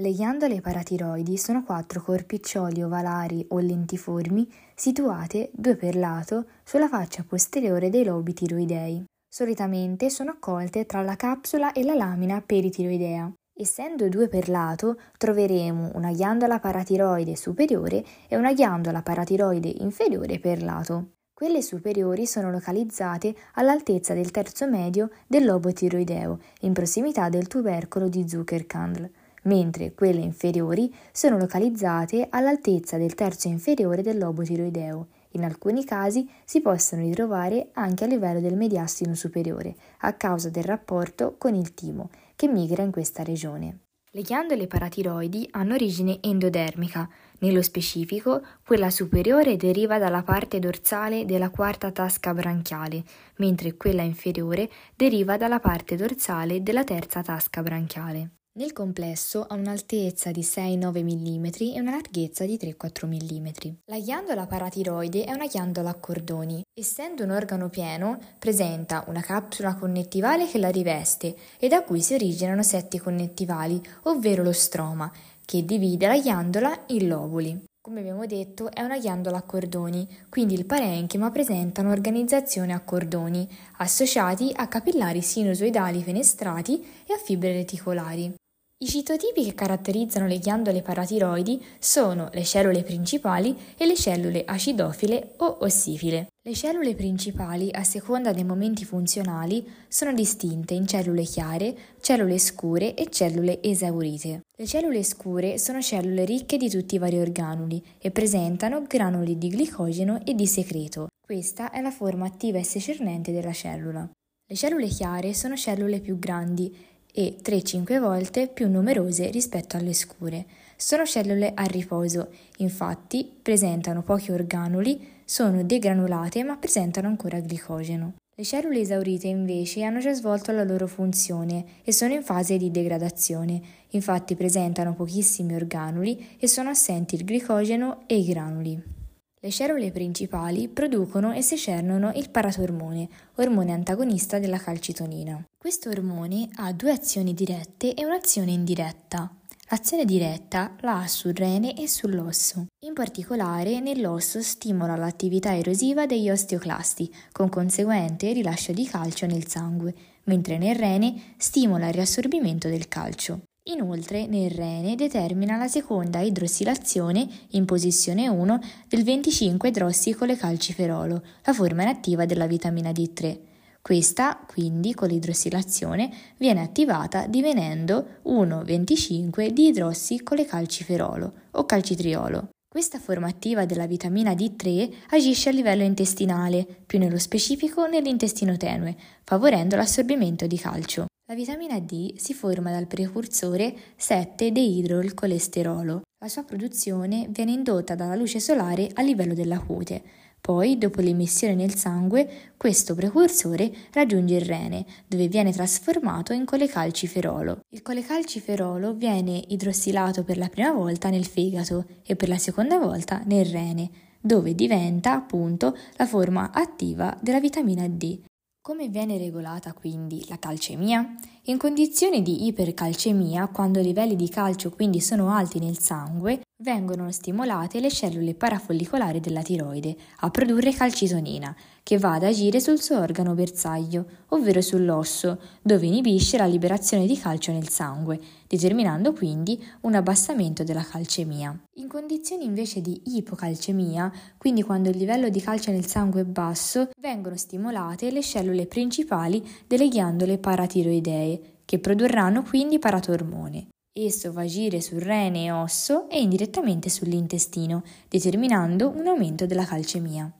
Le ghiandole paratiroidi sono quattro corpiccioli ovalari o lentiformi situate, due per lato, sulla faccia posteriore dei lobi tiroidei. Solitamente sono accolte tra la capsula e la lamina peritiroidea. Essendo due per lato, troveremo una ghiandola paratiroide superiore e una ghiandola paratiroide inferiore per lato. Quelle superiori sono localizzate all'altezza del terzo medio del lobo tiroideo, in prossimità del tubercolo di Zuckerkandl mentre quelle inferiori sono localizzate all'altezza del terzo inferiore del lobo tiroideo. In alcuni casi si possono ritrovare anche a livello del mediastino superiore, a causa del rapporto con il timo, che migra in questa regione. Le ghiandole paratiroidi hanno origine endodermica, nello specifico quella superiore deriva dalla parte dorsale della quarta tasca branchiale, mentre quella inferiore deriva dalla parte dorsale della terza tasca branchiale. Nel complesso ha un'altezza di 6-9 mm e una larghezza di 3-4 mm. La ghiandola paratiroide è una ghiandola a cordoni. Essendo un organo pieno, presenta una capsula connettivale che la riveste e da cui si originano sette connettivali, ovvero lo stroma, che divide la ghiandola in lobuli. Come abbiamo detto, è una ghiandola a cordoni, quindi il parenchima presenta un'organizzazione a cordoni, associati a capillari sinusoidali fenestrati e a fibre reticolari. I citotipi che caratterizzano le ghiandole paratiroidi sono le cellule principali e le cellule acidofile o ossifile. Le cellule principali, a seconda dei momenti funzionali, sono distinte in cellule chiare, cellule scure e cellule esaurite. Le cellule scure sono cellule ricche di tutti i vari organuli e presentano granuli di glicogeno e di secreto. Questa è la forma attiva e secernente della cellula. Le cellule chiare sono cellule più grandi e 3-5 volte più numerose rispetto alle scure. Sono cellule a riposo, infatti presentano pochi organuli, sono degranulate ma presentano ancora glicogeno. Le cellule esaurite invece hanno già svolto la loro funzione e sono in fase di degradazione, infatti presentano pochissimi organuli e sono assenti il glicogeno e i granuli. Le cellule principali producono e secernono il paratormone, ormone antagonista della calcitonina. Questo ormone ha due azioni dirette e un'azione indiretta. L'azione diretta la ha sul rene e sull'osso. In particolare nell'osso stimola l'attività erosiva degli osteoclasti, con conseguente rilascio di calcio nel sangue, mentre nel rene stimola il riassorbimento del calcio. Inoltre nel rene determina la seconda idrossilazione in posizione 1 del 25-idrossicole-calciferolo, la forma inattiva della vitamina D3. Questa, quindi, con l'idrossilazione, viene attivata divenendo 1,25 di idrossicole-calciferolo o calcitriolo. Questa forma attiva della vitamina D3 agisce a livello intestinale, più nello specifico nell'intestino tenue, favorendo l'assorbimento di calcio. La vitamina D si forma dal precursore 7-deidrolcolesterolo. La sua produzione viene indotta dalla luce solare a livello della cute. Poi, dopo l'emissione nel sangue, questo precursore raggiunge il rene, dove viene trasformato in colecalciferolo. Il colecalciferolo viene idrossilato per la prima volta nel fegato e per la seconda volta nel rene, dove diventa appunto la forma attiva della vitamina D. Come viene regolata quindi la calcemia? In condizioni di ipercalcemia, quando i livelli di calcio quindi sono alti nel sangue, vengono stimolate le cellule parafollicolari della tiroide a produrre calcitonina, che va ad agire sul suo organo bersaglio, ovvero sull'osso, dove inibisce la liberazione di calcio nel sangue, determinando quindi un abbassamento della calcemia. In condizioni invece di ipocalcemia, quindi quando il livello di calcio nel sangue è basso, vengono stimolate le cellule principali delle ghiandole paratiroidee, che produrranno quindi paratormone. Esso va a agire sul rene e osso e indirettamente sull'intestino, determinando un aumento della calcemia.